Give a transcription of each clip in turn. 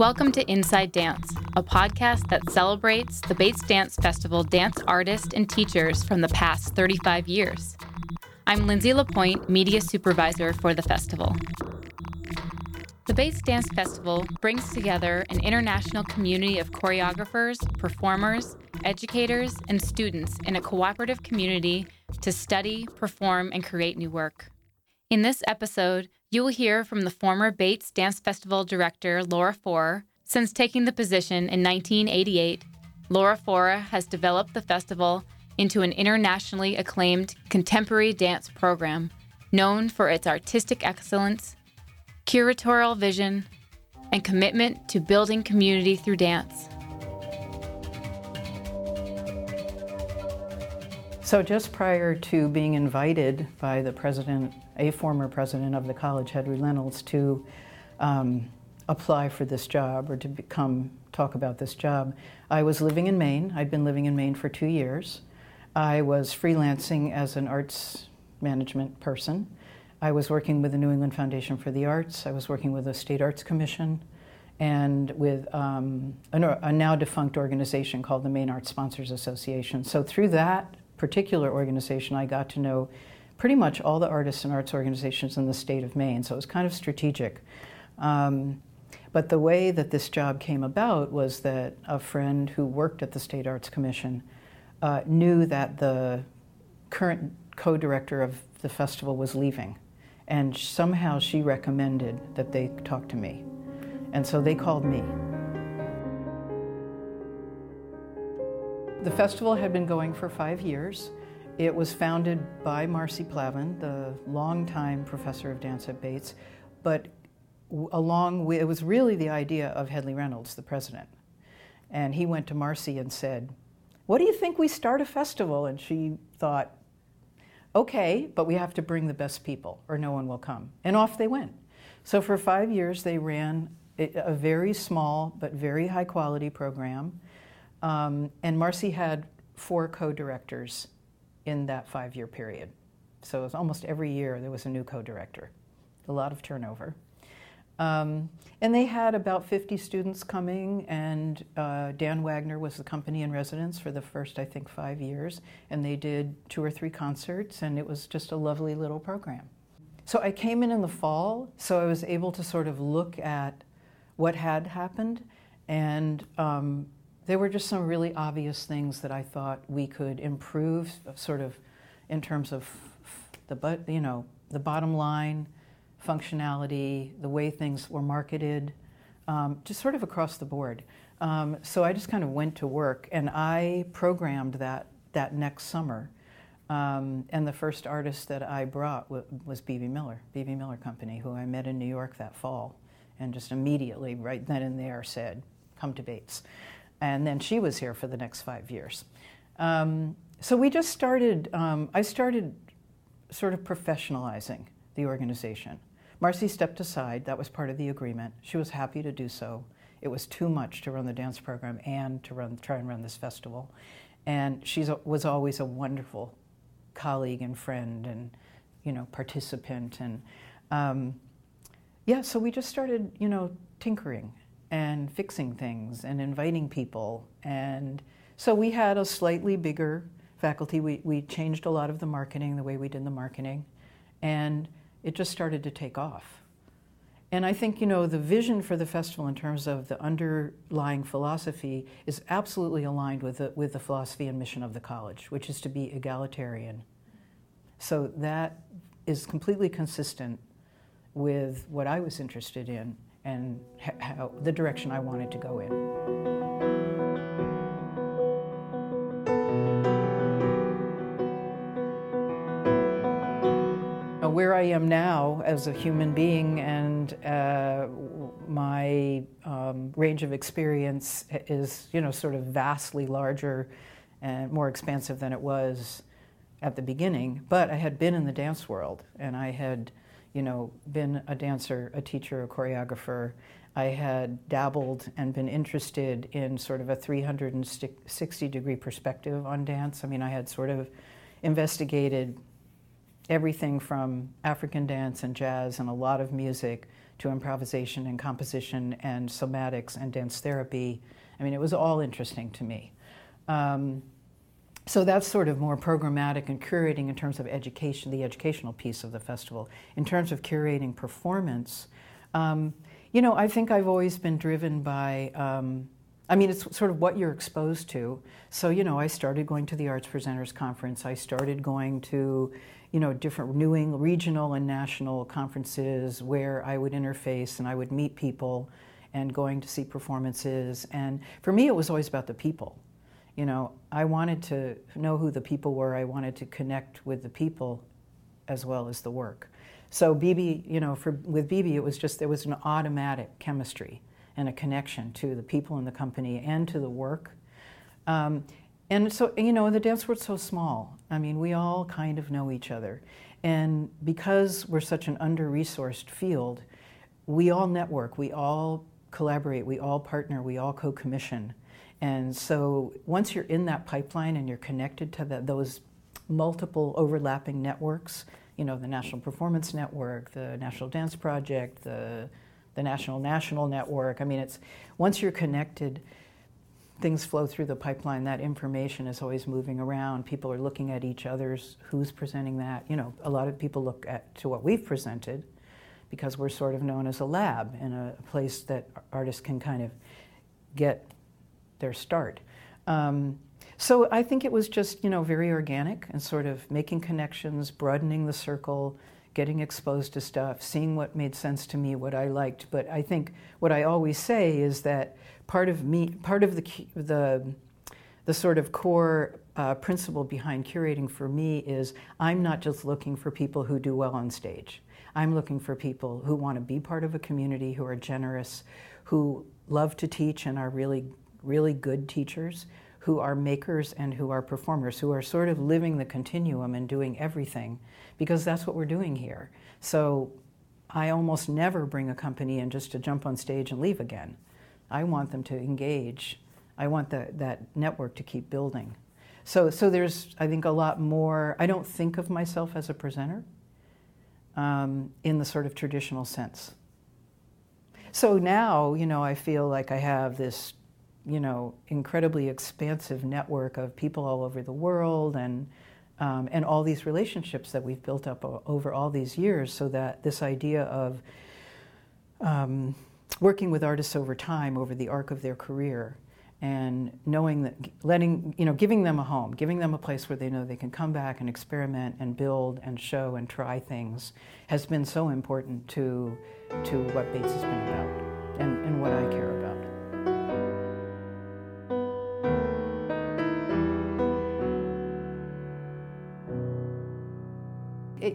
Welcome to Inside Dance, a podcast that celebrates the Bates Dance Festival dance artists and teachers from the past 35 years. I'm Lindsay Lapointe, media supervisor for the festival. The Bates Dance Festival brings together an international community of choreographers, performers, educators, and students in a cooperative community to study, perform, and create new work. In this episode, you will hear from the former Bates Dance Festival director, Laura Faure. Since taking the position in 1988, Laura Faure has developed the festival into an internationally acclaimed contemporary dance program known for its artistic excellence, curatorial vision, and commitment to building community through dance. So, just prior to being invited by the president, a former president of the college, Hedley Reynolds, to um, apply for this job or to come talk about this job, I was living in Maine. I'd been living in Maine for two years. I was freelancing as an arts management person. I was working with the New England Foundation for the Arts. I was working with the State Arts Commission and with um, a now defunct organization called the Maine Arts Sponsors Association. So through that particular organization, I got to know pretty much all the artists and arts organizations in the state of Maine. So it was kind of strategic. Um, but the way that this job came about was that a friend who worked at the State Arts Commission uh, knew that the current co director of the festival was leaving. And somehow she recommended that they talk to me. And so they called me. The festival had been going for five years. It was founded by Marcy Plavin, the longtime professor of dance at Bates, but along with, it was really the idea of Hedley Reynolds, the president. And he went to Marcy and said, What do you think we start a festival? And she thought, Okay, but we have to bring the best people or no one will come. And off they went. So for five years, they ran a very small but very high quality program. Um, and Marcy had four co directors in that five year period. So it was almost every year there was a new co director, a lot of turnover. Um, and they had about 50 students coming, and uh, Dan Wagoner was the company in residence for the first, I think, five years. And they did two or three concerts, and it was just a lovely little program. So I came in in the fall, so I was able to sort of look at what had happened and um, there were just some really obvious things that I thought we could improve, sort of, in terms of the you know the bottom line, functionality, the way things were marketed, um, just sort of across the board. Um, so I just kind of went to work and I programmed that that next summer. Um, and the first artist that I brought w- was Bebe Miller, Bebe Miller Company, who I met in New York that fall, and just immediately, right then and there, said, "Come to Bates." And then she was here for the next five years. Um, so we just started, um, I started sort of professionalizing the organization. Marcy stepped aside, that was part of the agreement. She was happy to do so. It was too much to run the dance program and to run, try and run this festival. And she was always a wonderful colleague and friend and, you know, participant. And um, yeah, so we just started, you know, tinkering and fixing things and inviting people. And so we had a slightly bigger faculty. We, we changed a lot of the marketing, the way we did the marketing, and it just started to take off. And I think, you know, the vision for the festival in terms of the underlying philosophy is absolutely aligned with the, with the philosophy and mission of the college, which is to be egalitarian. So that is completely consistent with what I was interested in and how, the direction I wanted to go in. Where I am now as a human being and uh, my um, range of experience is, you know, sort of vastly larger and more expansive than it was at the beginning. But I had been in the dance world and I had you know, been a dancer, a teacher, a choreographer. I had dabbled and been interested in sort of a 360 degree perspective on dance. I mean, I had sort of investigated everything from African dance and jazz and a lot of music to improvisation and composition and somatics and dance therapy. I mean, it was all interesting to me. Um, so that's sort of more programmatic and curating in terms of education, the educational piece of the festival. In terms of curating performance, um, you know, I think I've always been driven by, um, I mean, it's sort of what you're exposed to. So, you know, I started going to the Arts Presenters Conference. I started going to, you know, different New England regional and national conferences where I would interface and I would meet people and going to see performances. And for me, it was always about the people. You know, I wanted to know who the people were. I wanted to connect with the people as well as the work. So Bebe, you know, for, with Bebe, it was just there was an automatic chemistry and a connection to the people in the company and to the work. Um, and so, you know, the dance world's so small. I mean, we all kind of know each other. And because we're such an under resourced field, we all network, we all collaborate, we all partner, we all co commission. And so once you're in that pipeline and you're connected to the, those multiple overlapping networks, you know, the National Performance Network, the National Dance Project, the, the National National Network. I mean, it's once you're connected, things flow through the pipeline. That information is always moving around. People are looking at each other's, who's presenting that. You know, a lot of people look at to what we've presented because we're sort of known as a lab and a, a place that artists can kind of get their start. Um, so I think it was just, you know, very organic and sort of making connections, broadening the circle, getting exposed to stuff, seeing what made sense to me, what I liked. But I think what I always say is that part of me, part of the the the sort of core uh, principle behind curating for me is I'm not just looking for people who do well on stage. I'm looking for people who want to be part of a community, who are generous, who love to teach and are really, really good teachers, who are makers and who are performers, who are sort of living the continuum and doing everything, because that's what we're doing here. So I almost never bring a company in just to jump on stage and leave again. I want them to engage. I want the, that network to keep building. So, so there's, I think, a lot more. I don't think of myself as a presenter um, in the sort of traditional sense. So now, you know, I feel like I have this you know, incredibly expansive network of people all over the world and, um, and all these relationships that we've built up over all these years so that this idea of um, working with artists over time, over the arc of their career, and knowing that letting you know giving them a home giving them a place where they know they can come back and experiment and build and show and try things has been so important to to what bates has been about and, and what i care about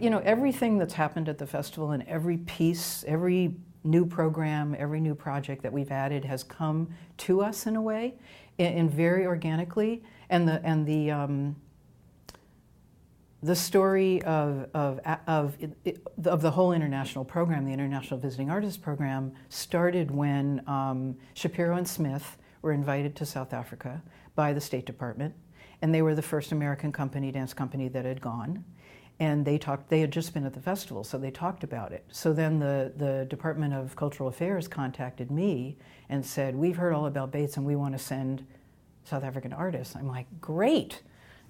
you know, everything that's happened at the festival and every piece, every new program, every new project that we've added has come to us in a way, and very organically. And the and the um, the story of of of, of the whole international program, the International Visiting Artists Program, started when um, Shapiro and Smith were invited to South Africa by the State Department, and they were the first American company, dance company, that had gone and they talked they had just been at the festival so they talked about it. So then the, the department of cultural affairs contacted me and said we've heard all about bates and we want to send south african artists. I'm like great.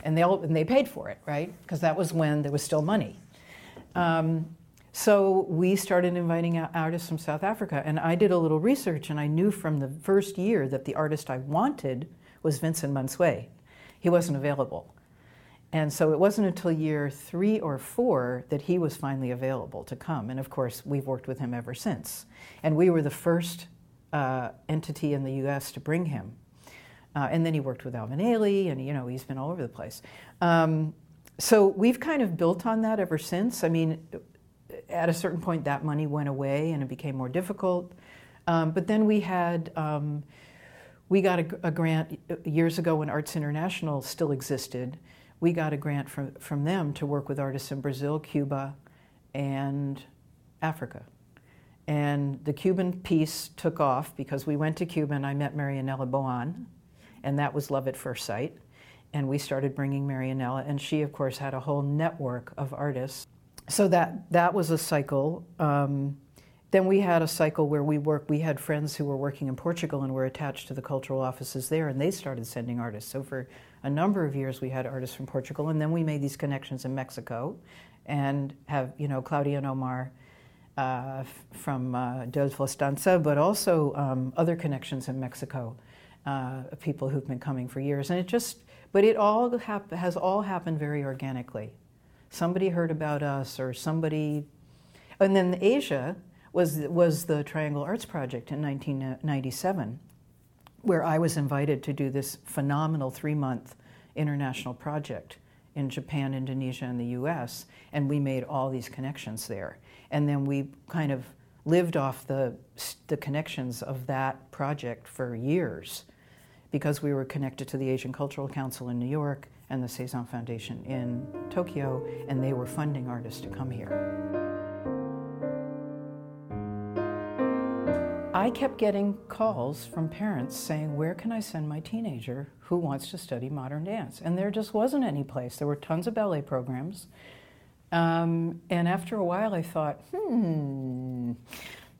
And they, all, and they paid for it right? Because that was when there was still money. Um, so we started inviting artists from south africa and i did a little research and i knew from the first year that the artist i wanted was vincent mantsoe. He wasn't available and so it wasn't until year three or four that he was finally available to come. And of course, we've worked with him ever since. And we were the first uh, entity in the US to bring him. Uh, and then he worked with Alvin Ailey, and you know, he's been all over the place. Um, so we've kind of built on that ever since. I mean, at a certain point, that money went away and it became more difficult. Um, but then we had, um, we got a, a, grant years ago when Arts International still existed we got a grant from, from them to work with artists in Brazil, Cuba, and Africa. And the Cuban piece took off because we went to Cuba and I met Marianela Boan, and that was love at first sight. And we started bringing Marianela, and she, of course, had a whole network of artists so that that was a cycle. Um, then we had a cycle where we worked. We had friends who were working in Portugal and were attached to the cultural offices there, and they started sending artists. So for a number of years, we had artists from Portugal, and then we made these connections in Mexico, and have you know Claudia and Omar. Uh, from uh, Delfos Danza, but also um, other connections in Mexico, uh, people who've been coming for years. And it just, but it all hap- has all happened very organically. Somebody heard about us, or somebody, and then Asia was was the Triangle Arts Project in 1997, where I was invited to do this phenomenal three-month international project in Japan, Indonesia, and the U.S., and we made all these connections there. And then we kind of lived off the, the connections of that project for years because we were connected to the Asian Cultural Council in New York and the Saison Foundation in Tokyo, and they were funding artists to come here. I kept getting calls from parents saying, Where can I send my teenager who wants to study modern dance? And there just wasn't any place. There were tons of ballet programs. Um, and after a while, I thought, hmm,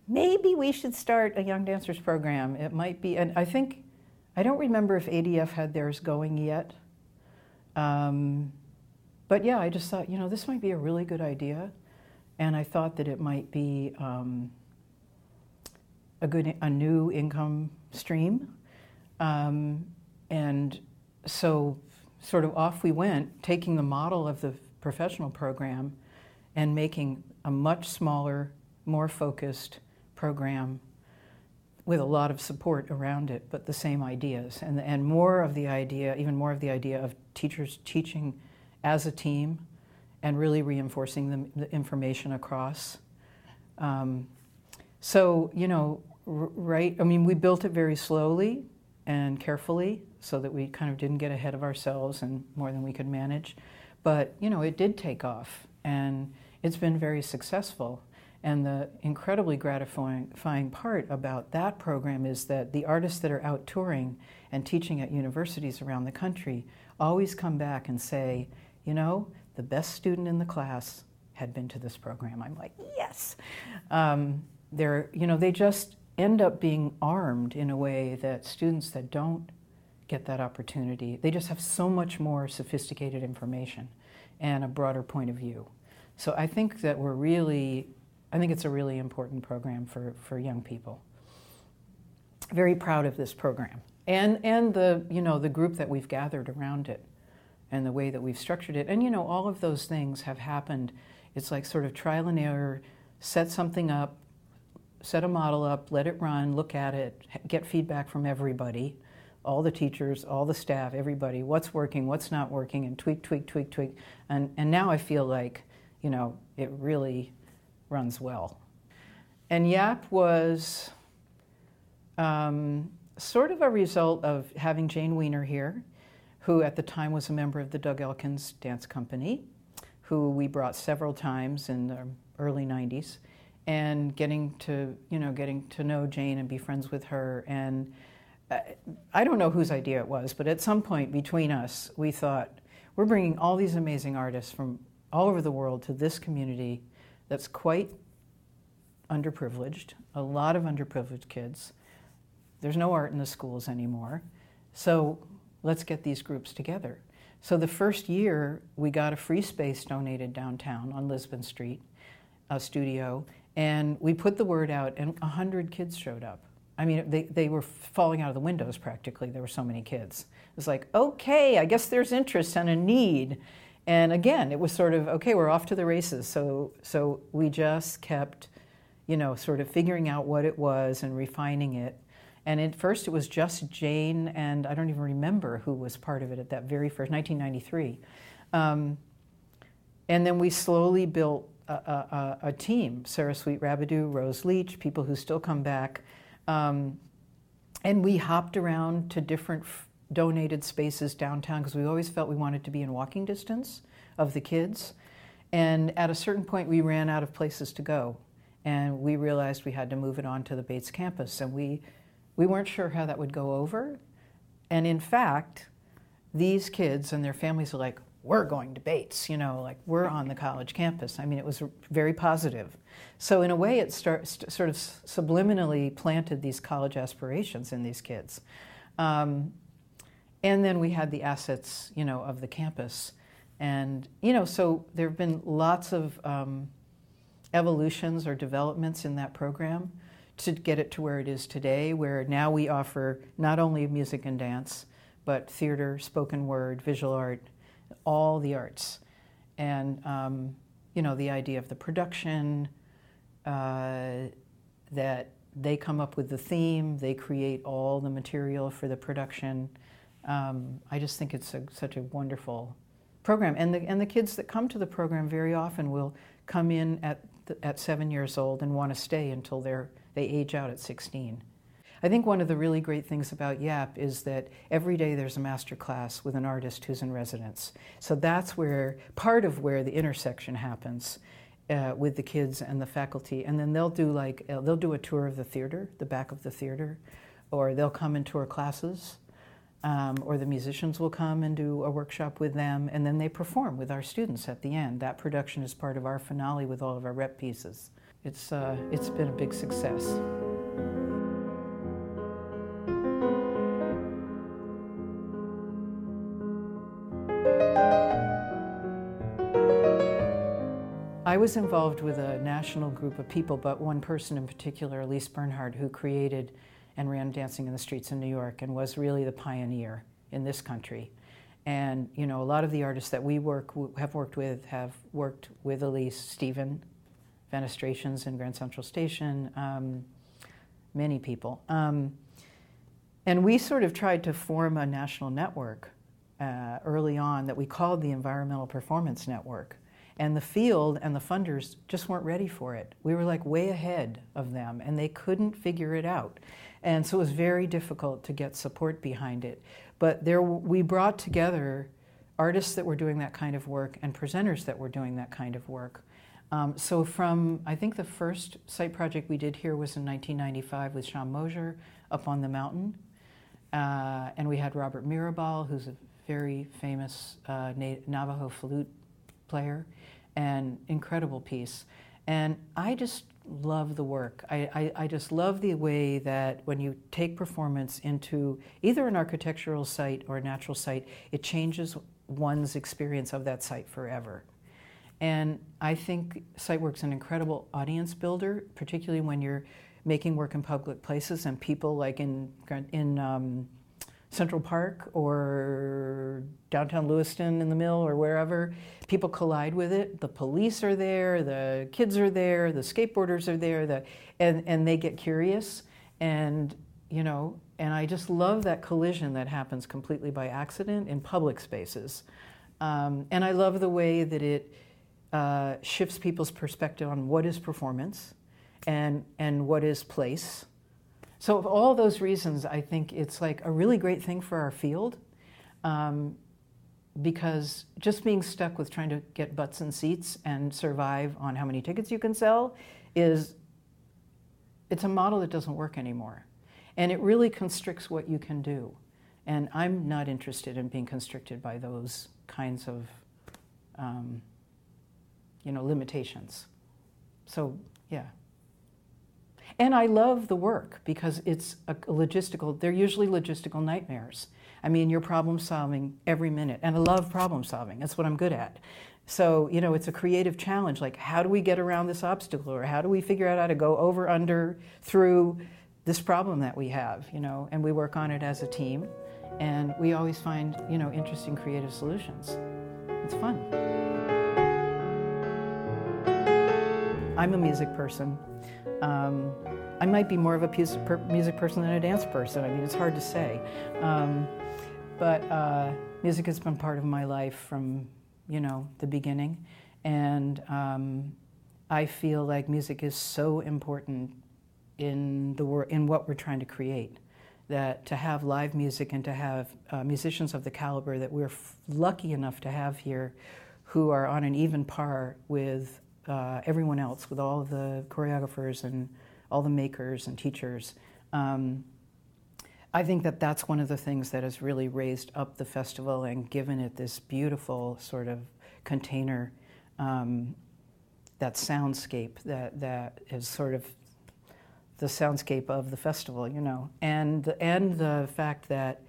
maybe we should start a Young Dancers program. It might be, and I think, I don't remember if ADF had theirs going yet. Um, but yeah, I just thought, you know, this might be a really good idea. And I thought that it might be um, a good, a new income stream. Um, and so, sort of off we went, taking the model of the professional program and making a much smaller, more focused program with a lot of support around it, but the same ideas. And, and more of the idea, even more of the idea of teachers teaching as a team and really reinforcing the, the information across. Um, so, you know, right, I mean, we built it very slowly and carefully so that we kind of didn't get ahead of ourselves and more than we could manage. But, you know, it did take off and it's been very successful. And the incredibly gratifying part about that program is that the artists that are out touring and teaching at universities around the country always come back and say, you know, the best student in the class had been to this program. I'm like, yes. Um, they're, you know, they just end up being armed in a way that students that don't get that opportunity, they just have so much more sophisticated information and a broader point of view. So I think that we're really, I think it's a really important program for, for young people. Very proud of this program. And, and the, you know, the group that we've gathered around it and the way that we've structured it. And, you know, all of those things have happened. It's like sort of trial and error, set something up, set a model up, let it run, look at it, get feedback from everybody, all the teachers, all the staff, everybody, what's working, what's not working, and tweak, tweak, tweak, tweak. And, and now I feel like, you know, it really runs well. And YAP was um, sort of a result of having Jane Weiner here, who at the time was a member of the Doug Elkins Dance Company, who we brought several times in the early 90s and getting to you know getting to know Jane and be friends with her and uh, I don't know whose idea it was, but at some point between us, we thought we're bringing all these amazing artists from all over the world to this community that's quite underprivileged, a lot of underprivileged kids. There's no art in the schools anymore. So let's get these groups together. So the first year, we got a free space donated downtown on Lisbon Street, a studio, and we put the word out, and 100 kids showed up. I mean, they, they were falling out of the windows practically. There were so many kids. It was like, okay, I guess there's interest and a need. And again, it was sort of, okay, we're off to the races. So, so we just kept, you know, sort of figuring out what it was and refining it. And at first, it was just Jane, and I don't even remember who was part of it at that very first, 1993. Um, and then we slowly built a, a, a team Sarah Sweet Rabidou, Rose Leach, people who still come back. Um, and we hopped around to different f- donated spaces downtown because we always felt we wanted to be in walking distance of the kids. And at a certain point, we ran out of places to go. And we realized we had to move it on to the Bates campus. And we, we weren't sure how that would go over. And in fact, these kids and their families are like, we're going to Bates, you know, like we're on the college campus. I mean, it was very positive. So in a way, it start, st- sort of subliminally planted these college aspirations in these kids. Um, and then we had the assets, you know, of the campus. And, you know, so there have been lots of um, evolutions or developments in that program to get it to where it is today, where now we offer not only music and dance, but theater, spoken word, visual art, all the arts. And, um, you know, the idea of the production, uh, that they come up with the theme, they create all the material for the production. Um, I just think it's a, such a wonderful program. And the, and the kids that come to the program very often will come in at, the, at seven years old and want to stay until they're, they age out at 16. I think one of the really great things about YAP is that every day there's a master class with an artist who's in residence. So that's where part of where the intersection happens uh, with the kids and the faculty. And then they'll do like uh, they'll do a tour of the theater, the back of the theater, or they'll come and tour classes. Um, or the musicians will come and do a workshop with them, and then they perform with our students at the end. That production is part of our finale with all of our rep pieces. It's, uh, it's been a big success. I was involved with a national group of people, but one person in particular, Elise Bernhardt, who created and ran Dancing in the Streets in New York and was really the pioneer in this country. And you know, a lot of the artists that we work have worked with have worked with Elise, Stephen, Fenestrations in Grand Central Station, um, many people. Um, and we sort of tried to form a national network uh, early on that we called the Environmental Performance Network and the field and the funders just weren't ready for it. We were like way ahead of them, and they couldn't figure it out. And so it was very difficult to get support behind it. But there, we brought together artists that were doing that kind of work and presenters that were doing that kind of work. Um, so from, I think the first site project we did here was in 1995 with Sean Mosier up on the mountain. Uh, and we had Robert Mirabal, who's a very famous uh, Navajo flute player and incredible piece. And I just love the work. I, I, I, just love the way that when you take performance into either an architectural site or a natural site, it changes one's experience of that site forever. And I think site work's an incredible audience builder, particularly when you're making work in public places and people like in, in um, Central Park or downtown Lewiston in the mill or wherever, people collide with it. The police are there, the kids are there, the skateboarders are there, the, and, and they get curious. And, you know, and I just love that collision that happens completely by accident in public spaces. Um, and I love the way that it uh, shifts people's perspective on what is performance and, and what is place so, of all those reasons, I think it's like a really great thing for our field um, because just being stuck with trying to get butts and seats and survive on how many tickets you can sell is it's a model that doesn't work anymore. And it really constricts what you can do. And I'm not interested in being constricted by those kinds of um, you know, limitations. So, yeah. And I love the work because it's a logistical, they're usually logistical nightmares. I mean, you're problem solving every minute. And I love problem solving, that's what I'm good at. So, you know, it's a creative challenge like, how do we get around this obstacle? Or how do we figure out how to go over, under, through this problem that we have, you know? And we work on it as a team. And we always find, you know, interesting creative solutions. It's fun. I'm a music person. Um, I might be more of a music person than a dance person. I mean, it's hard to say. Um, but uh, music has been part of my life from, you know, the beginning. And um, I feel like music is so important in, the wor- in what we're trying to create. That to have live music and to have uh, musicians of the caliber that we're f- lucky enough to have here who are on an even par with uh, everyone else, with all the choreographers and all the makers and teachers. Um, I think that that's one of the things that has really raised up the festival and given it this beautiful sort of container, um, that soundscape that, that is sort of the soundscape of the festival, you know, and and the fact that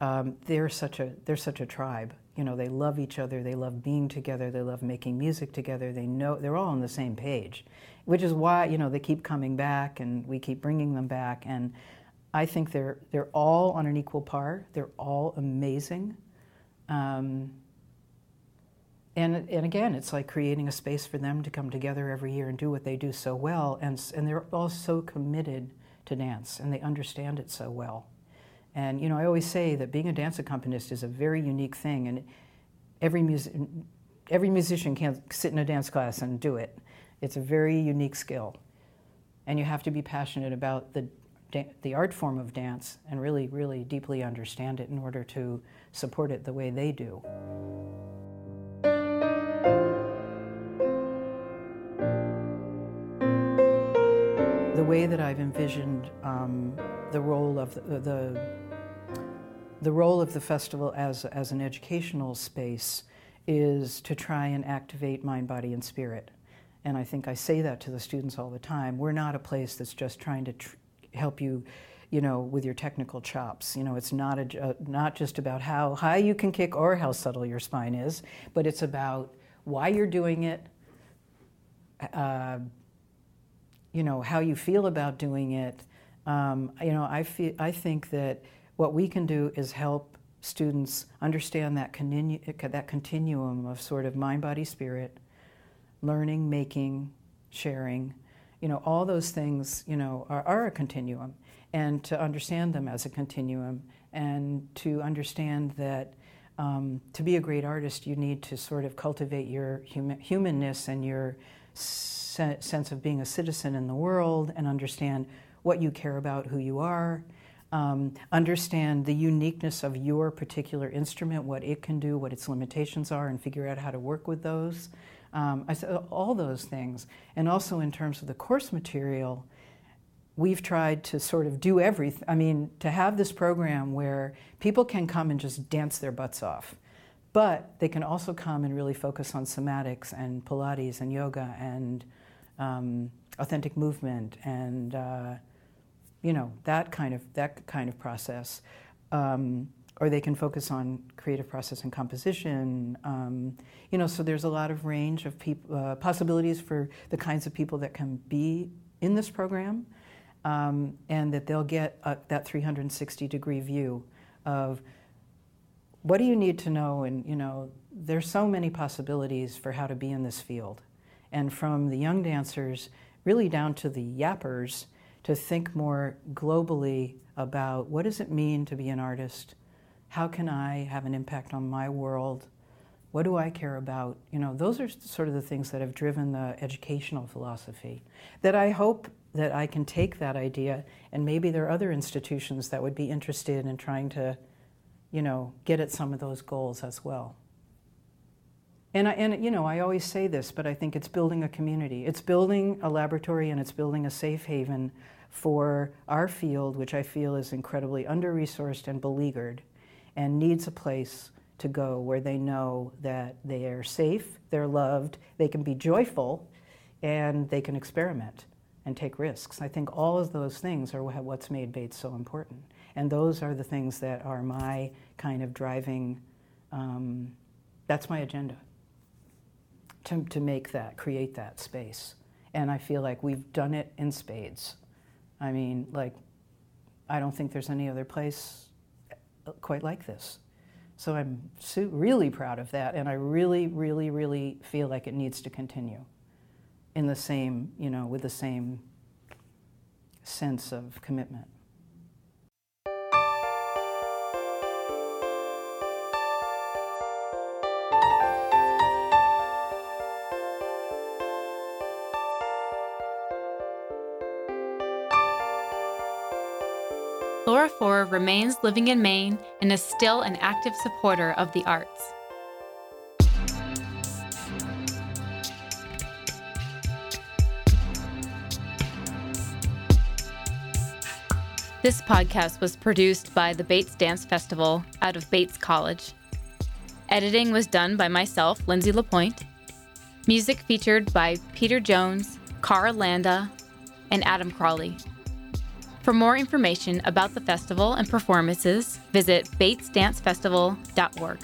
um, they're such a they're such a tribe. You know, they love each other. They love being together. They love making music together. They know they're all on the same page, which is why you know they keep coming back and we keep bringing them back. And I think they're they're all on an equal par. They're all amazing. Um, and, and again, it's like creating a space for them to come together every year and do what they do so well. And, and they're all so committed to dance and they understand it so well. And you know, I always say that being a dance accompanist is a very unique thing, and every music, every musician can't sit in a dance class and do it. It's a very unique skill, and you have to be passionate about the the art form of dance and really, really deeply understand it in order to support it the way they do. The way that I've envisioned um, the role of the, the the role of the festival as, as an educational space is to try and activate mind, body, and spirit. And I think I say that to the students all the time. We're not a place that's just trying to tr- help you, you know, with your technical chops. You know, it's not, a, uh, not just about how high you can kick or how subtle your spine is, but it's about why you're doing it, uh, you know, how you feel about doing it. Um, you know, I, feel, I think that what we can do is help students understand that, continu- that continuum of sort of mind, body, spirit, learning, making, sharing. You know, all those things, you know, are, are a continuum. And to understand them as a continuum and to understand that um, to be a great artist, you need to sort of cultivate your hum- humanness and your se- sense of being a citizen in the world and understand what you care about, who you are, um, understand the uniqueness of your particular instrument, what it can do, what its limitations are, and figure out how to work with those. Um, I said all those things. And also in terms of the course material, we've tried to sort of do everything. I mean, to have this program where people can come and just dance their butts off, but they can also come and really focus on somatics and Pilates and yoga and um, authentic movement and uh, you know that kind of that kind of process, um, or they can focus on creative process and composition. Um, you know, so there's a lot of range of peop- uh, possibilities for the kinds of people that can be in this program, um, and that they'll get a, that 360 degree view of what do you need to know, and you know, there's so many possibilities for how to be in this field, and from the young dancers really down to the yappers to think more globally about what does it mean to be an artist? How can I have an impact on my world? What do I care about? You know, those are sort of the things that have driven the educational philosophy. That I hope that I can take that idea, and maybe there are other institutions that would be interested in trying to, you know, get at some of those goals as well. And, I, and you know, I always say this, but I think it's building a community. It's building a laboratory and it's building a safe haven for our field, which I feel is incredibly under resourced and beleaguered, and needs a place to go where they know that they are safe, they're loved, they can be joyful, and they can experiment and take risks. I think all of those things are what's made Bates so important. And those are the things that are my kind of driving, um, that's my agenda to, to make that, create that space. And I feel like we've done it in spades. I mean, like, I don't think there's any other place uh, quite like this. So I'm really proud of that, and I really, really, really feel like it needs to continue in the same, you know, with the same sense of commitment. Laura remains living in Maine and is still an active supporter of the arts. This podcast was produced by the Bates Dance Festival out of Bates College. Editing was done by myself, Lindsay Lapointe. Music featured by Peter Jones, Cara Landa, and Adam Crawley. For more information about the festival and performances, visit batesdancefestival.org.